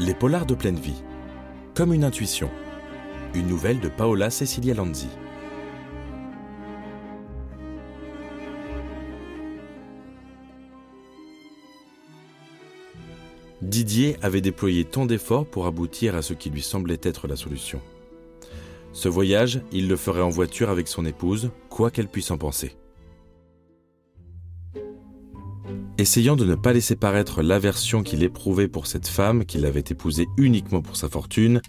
Les polars de pleine vie. Comme une intuition. Une nouvelle de Paola Cecilia Lanzi. Didier avait déployé tant d'efforts pour aboutir à ce qui lui semblait être la solution. Ce voyage, il le ferait en voiture avec son épouse, quoi qu'elle puisse en penser. Essayant de ne pas laisser paraître l'aversion qu'il éprouvait pour cette femme qu'il avait épousée uniquement pour sa fortune,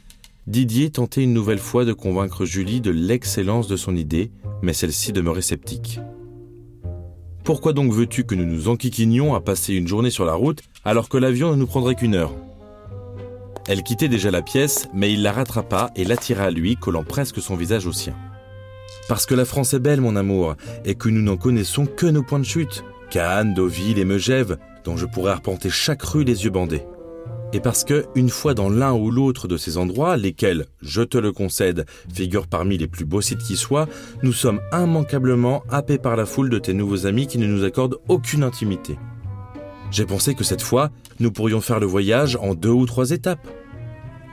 Didier tentait une nouvelle fois de convaincre Julie de l'excellence de son idée, mais celle-ci demeurait sceptique. Pourquoi donc veux-tu que nous nous enquiquinions à passer une journée sur la route alors que l'avion ne nous prendrait qu'une heure? Elle quittait déjà la pièce, mais il la rattrapa et l'attira à lui, collant presque son visage au sien. Parce que la France est belle, mon amour, et que nous n'en connaissons que nos points de chute. Cannes, Deauville et Megève, dont je pourrais arpenter chaque rue les yeux bandés. Et parce que, une fois dans l'un ou l'autre de ces endroits, lesquels, je te le concède, figurent parmi les plus beaux sites qui soient, nous sommes immanquablement happés par la foule de tes nouveaux amis qui ne nous accordent aucune intimité. J'ai pensé que cette fois, nous pourrions faire le voyage en deux ou trois étapes.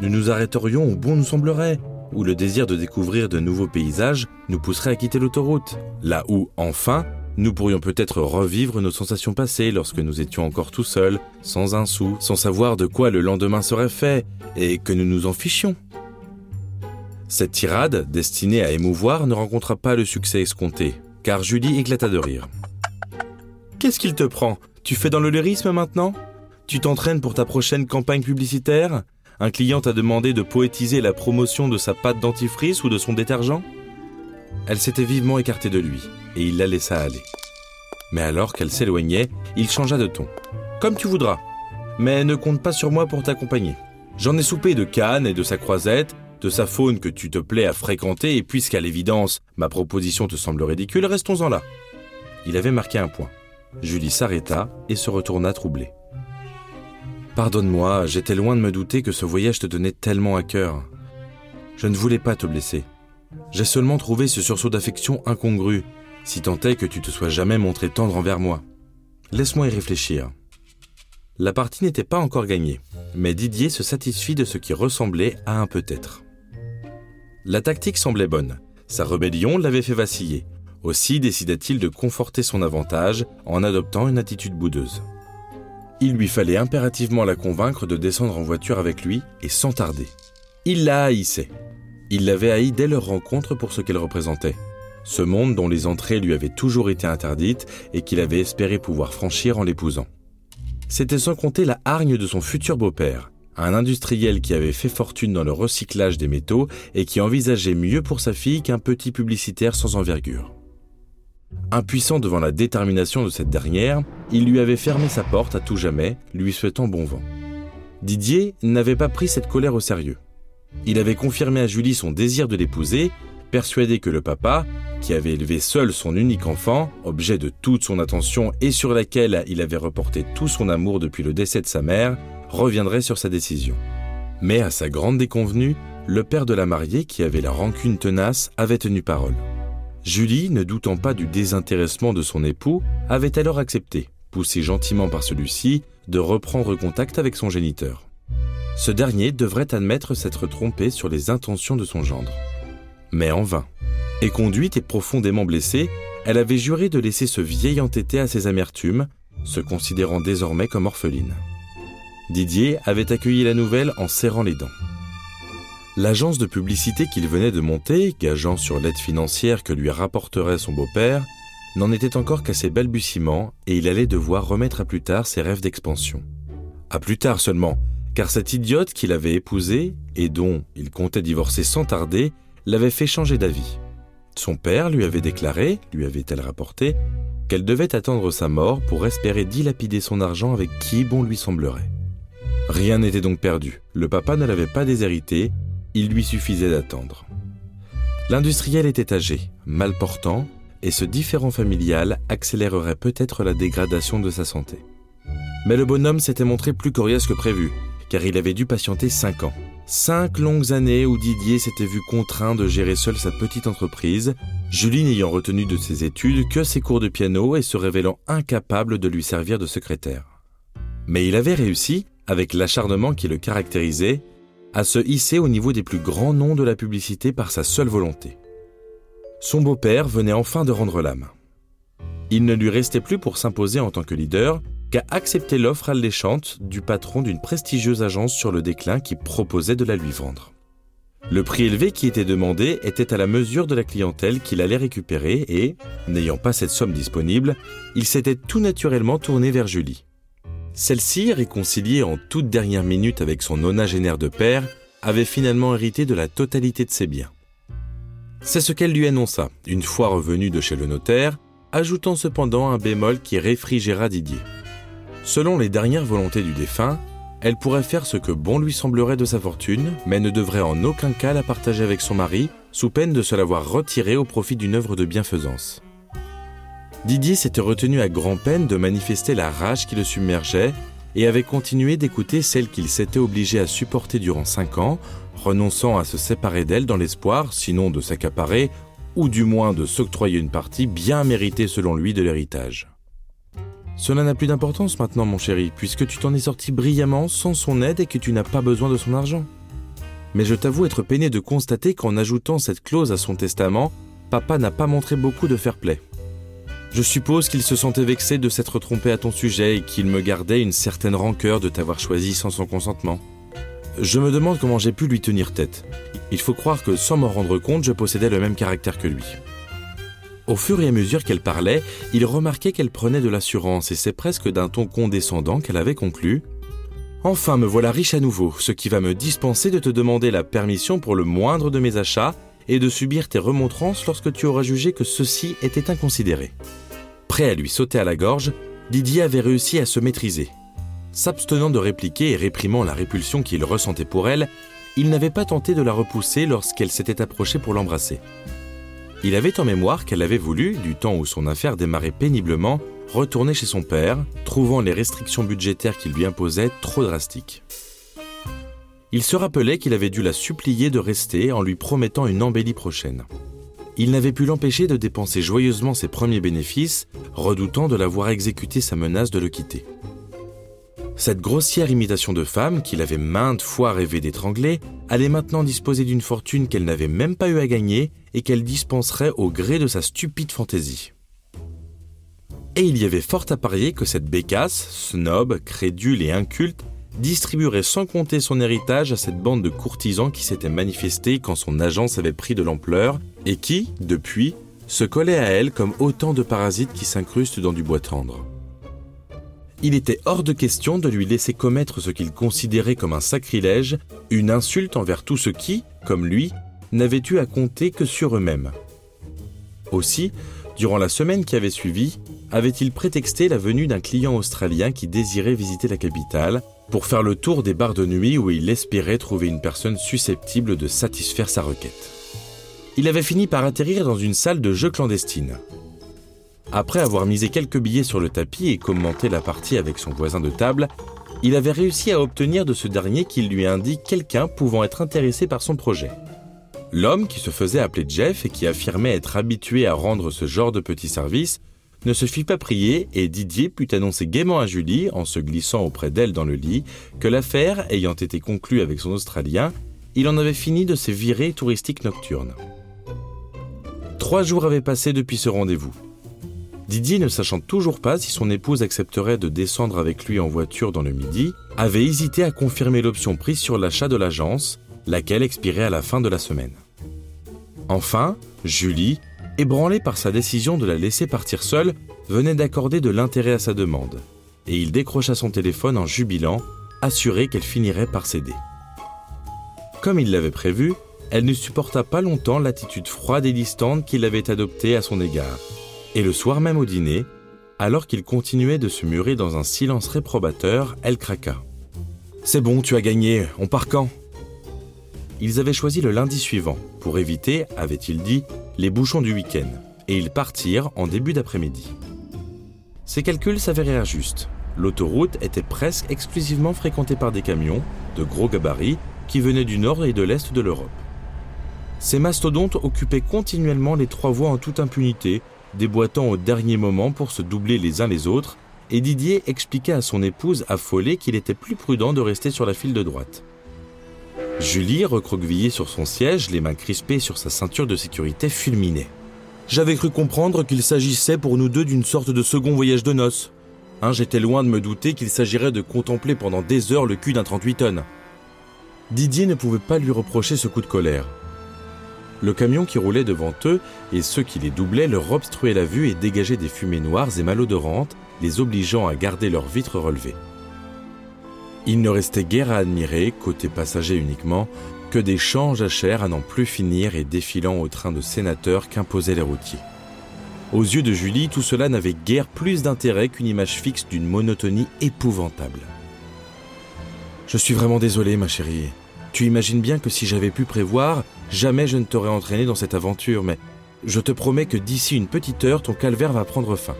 Nous nous arrêterions où bon nous semblerait, où le désir de découvrir de nouveaux paysages nous pousserait à quitter l'autoroute, là où, enfin, nous pourrions peut-être revivre nos sensations passées lorsque nous étions encore tout seuls, sans un sou, sans savoir de quoi le lendemain serait fait, et que nous nous en fichions. Cette tirade, destinée à émouvoir, ne rencontra pas le succès escompté, car Julie éclata de rire. Qu'est-ce qu'il te prend? Tu fais dans le lyrisme maintenant? Tu t'entraînes pour ta prochaine campagne publicitaire? Un client t'a demandé de poétiser la promotion de sa pâte dentifrice ou de son détergent? Elle s'était vivement écartée de lui et il la laissa aller. Mais alors qu'elle s'éloignait, il changea de ton. Comme tu voudras, mais ne compte pas sur moi pour t'accompagner. J'en ai soupé de Cannes et de sa croisette, de sa faune que tu te plais à fréquenter, et puisqu'à l'évidence ma proposition te semble ridicule, restons-en là. Il avait marqué un point. Julie s'arrêta et se retourna troublée. Pardonne-moi, j'étais loin de me douter que ce voyage te tenait tellement à cœur. Je ne voulais pas te blesser. J'ai seulement trouvé ce sursaut d'affection incongru, si tant est que tu te sois jamais montré tendre envers moi. Laisse-moi y réfléchir. La partie n'était pas encore gagnée, mais Didier se satisfit de ce qui ressemblait à un peut-être. La tactique semblait bonne. Sa rébellion l'avait fait vaciller. Aussi décida-t-il de conforter son avantage en adoptant une attitude boudeuse. Il lui fallait impérativement la convaincre de descendre en voiture avec lui et sans tarder. Il la haïssait. Il l'avait haï dès leur rencontre pour ce qu'elle représentait ce monde dont les entrées lui avaient toujours été interdites et qu'il avait espéré pouvoir franchir en l'épousant. C'était sans compter la hargne de son futur beau-père, un industriel qui avait fait fortune dans le recyclage des métaux et qui envisageait mieux pour sa fille qu'un petit publicitaire sans envergure. Impuissant devant la détermination de cette dernière, il lui avait fermé sa porte à tout jamais, lui souhaitant bon vent. Didier n'avait pas pris cette colère au sérieux. Il avait confirmé à Julie son désir de l'épouser, persuadé que le papa, qui avait élevé seul son unique enfant, objet de toute son attention et sur laquelle il avait reporté tout son amour depuis le décès de sa mère, reviendrait sur sa décision. Mais à sa grande déconvenue, le père de la mariée, qui avait la rancune tenace, avait tenu parole. Julie, ne doutant pas du désintéressement de son époux, avait alors accepté, poussé gentiment par celui-ci, de reprendre contact avec son géniteur. Ce dernier devrait admettre s'être trompé sur les intentions de son gendre. Mais en vain. Et conduite et profondément blessée, elle avait juré de laisser ce vieil entêté à ses amertumes, se considérant désormais comme orpheline. Didier avait accueilli la nouvelle en serrant les dents. L'agence de publicité qu'il venait de monter, gageant sur l'aide financière que lui rapporterait son beau-père, n'en était encore qu'à ses balbutiements et il allait devoir remettre à plus tard ses rêves d'expansion. À plus tard seulement, car cette idiote qu'il avait épousée et dont il comptait divorcer sans tarder l'avait fait changer d'avis. Son père lui avait déclaré, lui avait-elle rapporté, qu'elle devait attendre sa mort pour espérer dilapider son argent avec qui bon lui semblerait. Rien n'était donc perdu, le papa ne l'avait pas déshérité, il lui suffisait d'attendre. L'industriel était âgé, mal portant, et ce différent familial accélérerait peut-être la dégradation de sa santé. Mais le bonhomme s'était montré plus coriace que prévu, car il avait dû patienter cinq ans. Cinq longues années où Didier s'était vu contraint de gérer seul sa petite entreprise, Julie n'ayant retenu de ses études que ses cours de piano et se révélant incapable de lui servir de secrétaire. Mais il avait réussi, avec l'acharnement qui le caractérisait, à se hisser au niveau des plus grands noms de la publicité par sa seule volonté. Son beau-père venait enfin de rendre l'âme. Il ne lui restait plus pour s'imposer en tant que leader qu'à accepter l'offre alléchante du patron d'une prestigieuse agence sur le déclin qui proposait de la lui vendre. Le prix élevé qui était demandé était à la mesure de la clientèle qu'il allait récupérer et, n'ayant pas cette somme disponible, il s'était tout naturellement tourné vers Julie. Celle-ci, réconciliée en toute dernière minute avec son nonagénaire de père, avait finalement hérité de la totalité de ses biens. C'est ce qu'elle lui annonça, une fois revenue de chez le notaire, ajoutant cependant un bémol qui réfrigéra Didier. Selon les dernières volontés du défunt, elle pourrait faire ce que bon lui semblerait de sa fortune, mais ne devrait en aucun cas la partager avec son mari, sous peine de se l'avoir retirée au profit d'une œuvre de bienfaisance. Didier s'était retenu à grand-peine de manifester la rage qui le submergeait et avait continué d'écouter celle qu'il s'était obligé à supporter durant cinq ans, renonçant à se séparer d'elle dans l'espoir, sinon de s'accaparer, ou du moins de s'octroyer une partie bien méritée selon lui de l'héritage. Cela n'a plus d'importance maintenant, mon chéri, puisque tu t'en es sorti brillamment sans son aide et que tu n'as pas besoin de son argent. Mais je t'avoue être peiné de constater qu'en ajoutant cette clause à son testament, papa n'a pas montré beaucoup de fair-play. Je suppose qu'il se sentait vexé de s'être trompé à ton sujet et qu'il me gardait une certaine rancœur de t'avoir choisi sans son consentement. Je me demande comment j'ai pu lui tenir tête. Il faut croire que sans m'en rendre compte, je possédais le même caractère que lui. Au fur et à mesure qu'elle parlait, il remarquait qu'elle prenait de l'assurance et c'est presque d'un ton condescendant qu'elle avait conclu Enfin, me voilà riche à nouveau, ce qui va me dispenser de te demander la permission pour le moindre de mes achats et de subir tes remontrances lorsque tu auras jugé que ceci était inconsidéré. Prêt à lui sauter à la gorge, Didier avait réussi à se maîtriser. S'abstenant de répliquer et réprimant la répulsion qu'il ressentait pour elle, il n'avait pas tenté de la repousser lorsqu'elle s'était approchée pour l'embrasser. Il avait en mémoire qu'elle avait voulu, du temps où son affaire démarrait péniblement, retourner chez son père, trouvant les restrictions budgétaires qu'il lui imposait trop drastiques. Il se rappelait qu'il avait dû la supplier de rester en lui promettant une embellie prochaine. Il n'avait pu l'empêcher de dépenser joyeusement ses premiers bénéfices, redoutant de la voir exécuter sa menace de le quitter. Cette grossière imitation de femme, qu'il avait maintes fois rêvé d'étrangler, allait maintenant disposer d'une fortune qu'elle n'avait même pas eu à gagner et qu'elle dispenserait au gré de sa stupide fantaisie. Et il y avait fort à parier que cette bécasse, snob, crédule et inculte, distribuerait sans compter son héritage à cette bande de courtisans qui s'était manifestée quand son agence avait pris de l'ampleur et qui, depuis, se collait à elle comme autant de parasites qui s'incrustent dans du bois tendre il était hors de question de lui laisser commettre ce qu'il considérait comme un sacrilège, une insulte envers tous ceux qui, comme lui, n'avaient eu à compter que sur eux-mêmes. Aussi, durant la semaine qui avait suivi, avait-il prétexté la venue d'un client australien qui désirait visiter la capitale pour faire le tour des bars de nuit où il espérait trouver une personne susceptible de satisfaire sa requête. Il avait fini par atterrir dans une salle de jeu clandestine. Après avoir misé quelques billets sur le tapis et commenté la partie avec son voisin de table, il avait réussi à obtenir de ce dernier qu'il lui indique quelqu'un pouvant être intéressé par son projet. L'homme, qui se faisait appeler Jeff et qui affirmait être habitué à rendre ce genre de petits services, ne se fit pas prier et Didier put annoncer gaiement à Julie, en se glissant auprès d'elle dans le lit, que l'affaire ayant été conclue avec son Australien, il en avait fini de ses virées touristiques nocturnes. Trois jours avaient passé depuis ce rendez-vous. Didier, ne sachant toujours pas si son épouse accepterait de descendre avec lui en voiture dans le midi, avait hésité à confirmer l'option prise sur l'achat de l'agence, laquelle expirait à la fin de la semaine. Enfin, Julie, ébranlée par sa décision de la laisser partir seule, venait d'accorder de l'intérêt à sa demande, et il décrocha son téléphone en jubilant, assuré qu'elle finirait par céder. Comme il l'avait prévu, elle ne supporta pas longtemps l'attitude froide et distante qu'il avait adoptée à son égard, et le soir même au dîner, alors qu'il continuait de se murer dans un silence réprobateur, elle craqua. C'est bon, tu as gagné, on part quand? Ils avaient choisi le lundi suivant, pour éviter, avait-il dit, les bouchons du week-end, et ils partirent en début d'après-midi. Ces calculs s'avérèrent justes. L'autoroute était presque exclusivement fréquentée par des camions, de gros gabarits, qui venaient du nord et de l'est de l'Europe. Ces mastodontes occupaient continuellement les trois voies en toute impunité, déboîtant au dernier moment pour se doubler les uns les autres, et Didier expliqua à son épouse affolée qu'il était plus prudent de rester sur la file de droite. Julie, recroquevillée sur son siège, les mains crispées sur sa ceinture de sécurité, fulminait. J'avais cru comprendre qu'il s'agissait pour nous deux d'une sorte de second voyage de noces. Hein, J'étais loin de me douter qu'il s'agirait de contempler pendant des heures le cul d'un 38 tonnes. Didier ne pouvait pas lui reprocher ce coup de colère. Le camion qui roulait devant eux et ceux qui les doublaient leur obstruaient la vue et dégageaient des fumées noires et malodorantes, les obligeant à garder leurs vitres relevées. Il ne restait guère à admirer, côté passager uniquement, que des champs jachères à n'en plus finir et défilant au train de sénateurs qu'imposaient les routiers. Aux yeux de Julie, tout cela n'avait guère plus d'intérêt qu'une image fixe d'une monotonie épouvantable. Je suis vraiment désolé, ma chérie. Tu imagines bien que si j'avais pu prévoir, jamais je ne t'aurais entraîné dans cette aventure, mais je te promets que d'ici une petite heure, ton calvaire va prendre fin.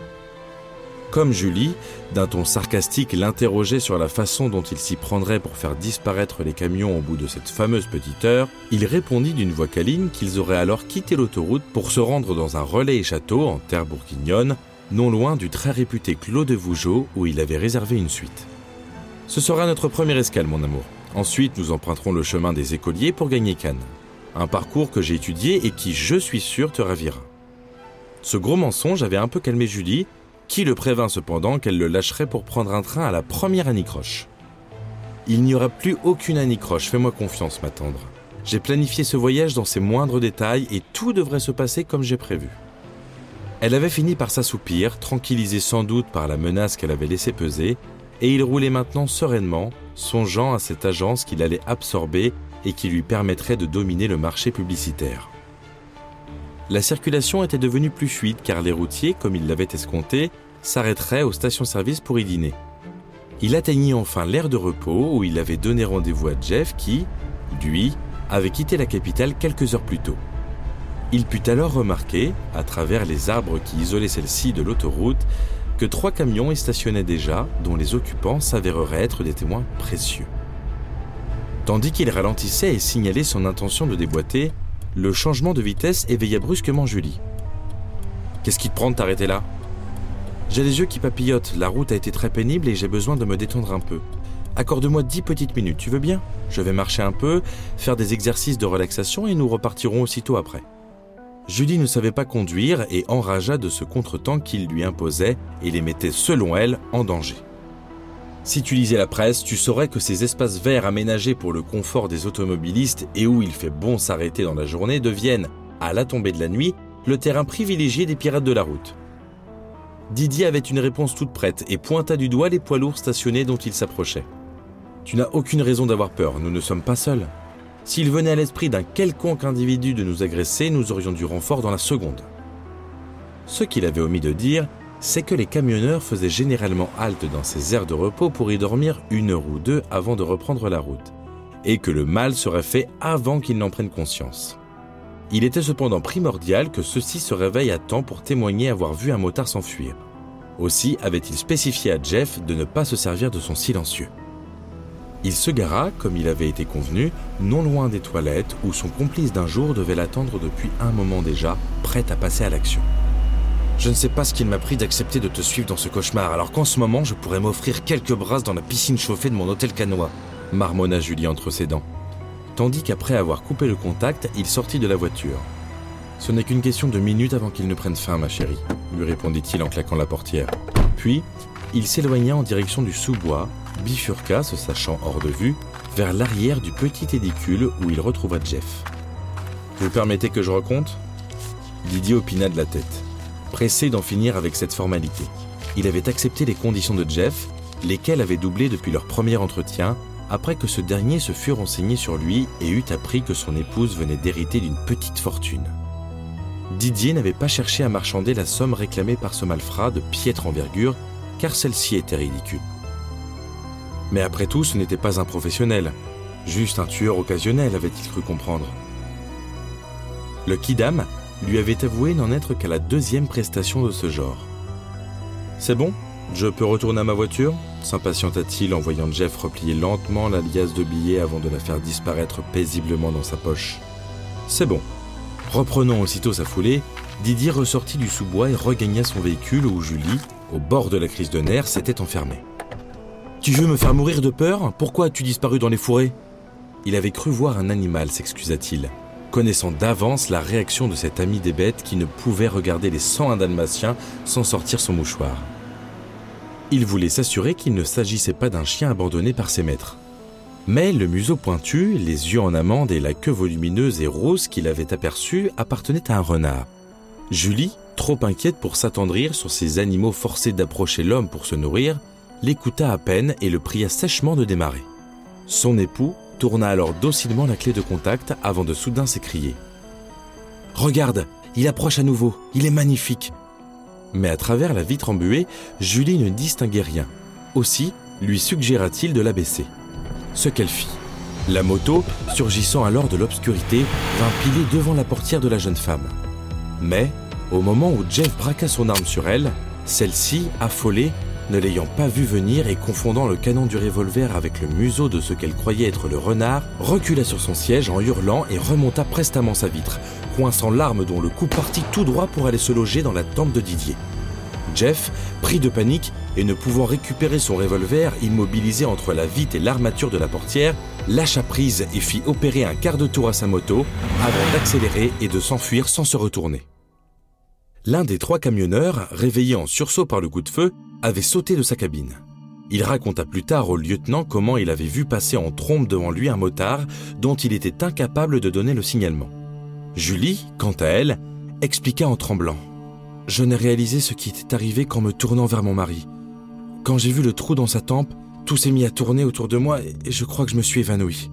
Comme Julie, d'un ton sarcastique, l'interrogeait sur la façon dont il s'y prendrait pour faire disparaître les camions au bout de cette fameuse petite heure, il répondit d'une voix câline qu'ils auraient alors quitté l'autoroute pour se rendre dans un relais et château en terre bourguignonne, non loin du très réputé Clos de Vougeot où il avait réservé une suite. Ce sera notre première escale, mon amour. Ensuite, nous emprunterons le chemin des écoliers pour gagner Cannes. Un parcours que j'ai étudié et qui, je suis sûr, te ravira. Ce gros mensonge avait un peu calmé Julie, qui le prévint cependant qu'elle le lâcherait pour prendre un train à la première anicroche. Il n'y aura plus aucune anicroche, fais-moi confiance, ma tendre. J'ai planifié ce voyage dans ses moindres détails et tout devrait se passer comme j'ai prévu. Elle avait fini par s'assoupir, tranquillisée sans doute par la menace qu'elle avait laissé peser, et il roulait maintenant sereinement, songeant à cette agence qu'il allait absorber et qui lui permettrait de dominer le marché publicitaire. La circulation était devenue plus fluide car les routiers, comme il l'avait escompté, s'arrêteraient aux stations-service pour y dîner. Il atteignit enfin l'aire de repos où il avait donné rendez-vous à Jeff qui, lui, avait quitté la capitale quelques heures plus tôt. Il put alors remarquer, à travers les arbres qui isolaient celle-ci de l'autoroute, que trois camions y stationnaient déjà, dont les occupants s'avéreraient être des témoins précieux. Tandis qu'il ralentissait et signalait son intention de déboîter, le changement de vitesse éveilla brusquement Julie. Qu'est-ce qui te prend de t'arrêter là? J'ai les yeux qui papillotent, la route a été très pénible et j'ai besoin de me détendre un peu. Accorde-moi dix petites minutes, tu veux bien? Je vais marcher un peu, faire des exercices de relaxation et nous repartirons aussitôt après. Julie ne savait pas conduire et enragea de ce contretemps qu'il lui imposait et les mettait, selon elle, en danger. Si tu lisais la presse, tu saurais que ces espaces verts aménagés pour le confort des automobilistes et où il fait bon s'arrêter dans la journée deviennent, à la tombée de la nuit, le terrain privilégié des pirates de la route. Didier avait une réponse toute prête et pointa du doigt les poids lourds stationnés dont il s'approchait. Tu n'as aucune raison d'avoir peur, nous ne sommes pas seuls. S'il venait à l'esprit d'un quelconque individu de nous agresser, nous aurions du renfort dans la seconde. Ce qu'il avait omis de dire, c'est que les camionneurs faisaient généralement halte dans ces aires de repos pour y dormir une heure ou deux avant de reprendre la route, et que le mal serait fait avant qu'ils n'en prennent conscience. Il était cependant primordial que ceux-ci se réveillent à temps pour témoigner avoir vu un motard s'enfuir. Aussi avait-il spécifié à Jeff de ne pas se servir de son silencieux. Il se gara, comme il avait été convenu, non loin des toilettes où son complice d'un jour devait l'attendre depuis un moment déjà, prêt à passer à l'action. Je ne sais pas ce qu'il m'a pris d'accepter de te suivre dans ce cauchemar, alors qu'en ce moment je pourrais m'offrir quelques brasses dans la piscine chauffée de mon hôtel canois, marmonna Julie entre ses dents. Tandis qu'après avoir coupé le contact, il sortit de la voiture. Ce n'est qu'une question de minutes avant qu'il ne prenne fin, ma chérie, lui répondit-il en claquant la portière. Puis, il s'éloigna en direction du sous-bois, bifurqua, se sachant hors de vue, vers l'arrière du petit édicule où il retrouva Jeff. Vous permettez que je raconte? Didier opina de la tête pressé d'en finir avec cette formalité. Il avait accepté les conditions de Jeff, lesquelles avaient doublé depuis leur premier entretien, après que ce dernier se fût renseigné sur lui et eut appris que son épouse venait d'hériter d'une petite fortune. Didier n'avait pas cherché à marchander la somme réclamée par ce malfrat de piètre envergure, car celle-ci était ridicule. Mais après tout, ce n'était pas un professionnel, juste un tueur occasionnel, avait-il cru comprendre. Le Kidam lui avait avoué n'en être qu'à la deuxième prestation de ce genre. C'est bon? Je peux retourner à ma voiture? s'impatienta-t-il en voyant Jeff replier lentement la liasse de billets avant de la faire disparaître paisiblement dans sa poche. C'est bon. Reprenant aussitôt sa foulée, Didier ressortit du sous-bois et regagna son véhicule où Julie, au bord de la crise de nerfs, s'était enfermé. Tu veux me faire mourir de peur? Pourquoi as-tu disparu dans les fourrés? Il avait cru voir un animal, s'excusa-t-il, connaissant d'avance la réaction de cet ami des bêtes qui ne pouvait regarder les 101 dalmatiens sans sortir son mouchoir. Il voulait s'assurer qu'il ne s'agissait pas d'un chien abandonné par ses maîtres. Mais le museau pointu, les yeux en amande et la queue volumineuse et rose qu'il avait aperçue appartenaient à un renard. Julie, trop inquiète pour s'attendrir sur ces animaux forcés d'approcher l'homme pour se nourrir, l'écouta à peine et le pria sèchement de démarrer. Son époux tourna alors docilement la clé de contact avant de soudain s'écrier. Regarde, il approche à nouveau, il est magnifique. Mais à travers la vitre embuée, Julie ne distinguait rien. Aussi lui suggéra-t-il de la baisser. Ce qu'elle fit. La moto, surgissant alors de l'obscurité, vint piler devant la portière de la jeune femme. Mais, au moment où Jeff braqua son arme sur elle, celle-ci, affolée, ne l'ayant pas vu venir et confondant le canon du revolver avec le museau de ce qu'elle croyait être le renard, recula sur son siège en hurlant et remonta prestement sa vitre, coinçant l'arme dont le coup partit tout droit pour aller se loger dans la tente de Didier. Jeff, pris de panique et ne pouvant récupérer son revolver immobilisé entre la vitre et l'armature de la portière, lâcha prise et fit opérer un quart de tour à sa moto avant d'accélérer et de s'enfuir sans se retourner. L'un des trois camionneurs, réveillé en sursaut par le coup de feu, avait sauté de sa cabine. Il raconta plus tard au lieutenant comment il avait vu passer en trombe devant lui un motard dont il était incapable de donner le signalement. Julie, quant à elle, expliqua en tremblant. Je n'ai réalisé ce qui était arrivé qu'en me tournant vers mon mari. Quand j'ai vu le trou dans sa tempe, tout s'est mis à tourner autour de moi et je crois que je me suis évanoui.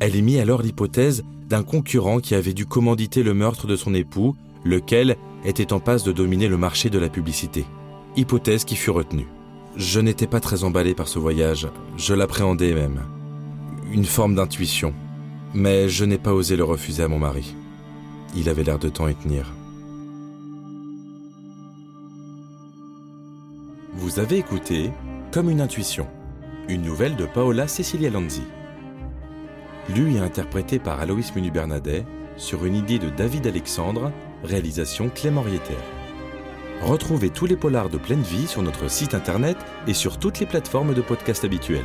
Elle émit alors l'hypothèse d'un concurrent qui avait dû commanditer le meurtre de son époux, lequel était en passe de dominer le marché de la publicité. Hypothèse qui fut retenue. Je n'étais pas très emballé par ce voyage, je l'appréhendais même. Une forme d'intuition. Mais je n'ai pas osé le refuser à mon mari. Il avait l'air de temps y tenir. Vous avez écouté Comme une intuition, une nouvelle de Paola Cecilia Lanzi. Lue et interprétée par Aloïs Munu-Bernadet sur une idée de David Alexandre, réalisation Clément Rieter. Retrouvez tous les polars de pleine vie sur notre site internet et sur toutes les plateformes de podcast habituelles.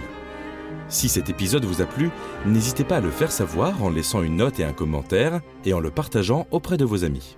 Si cet épisode vous a plu, n'hésitez pas à le faire savoir en laissant une note et un commentaire et en le partageant auprès de vos amis.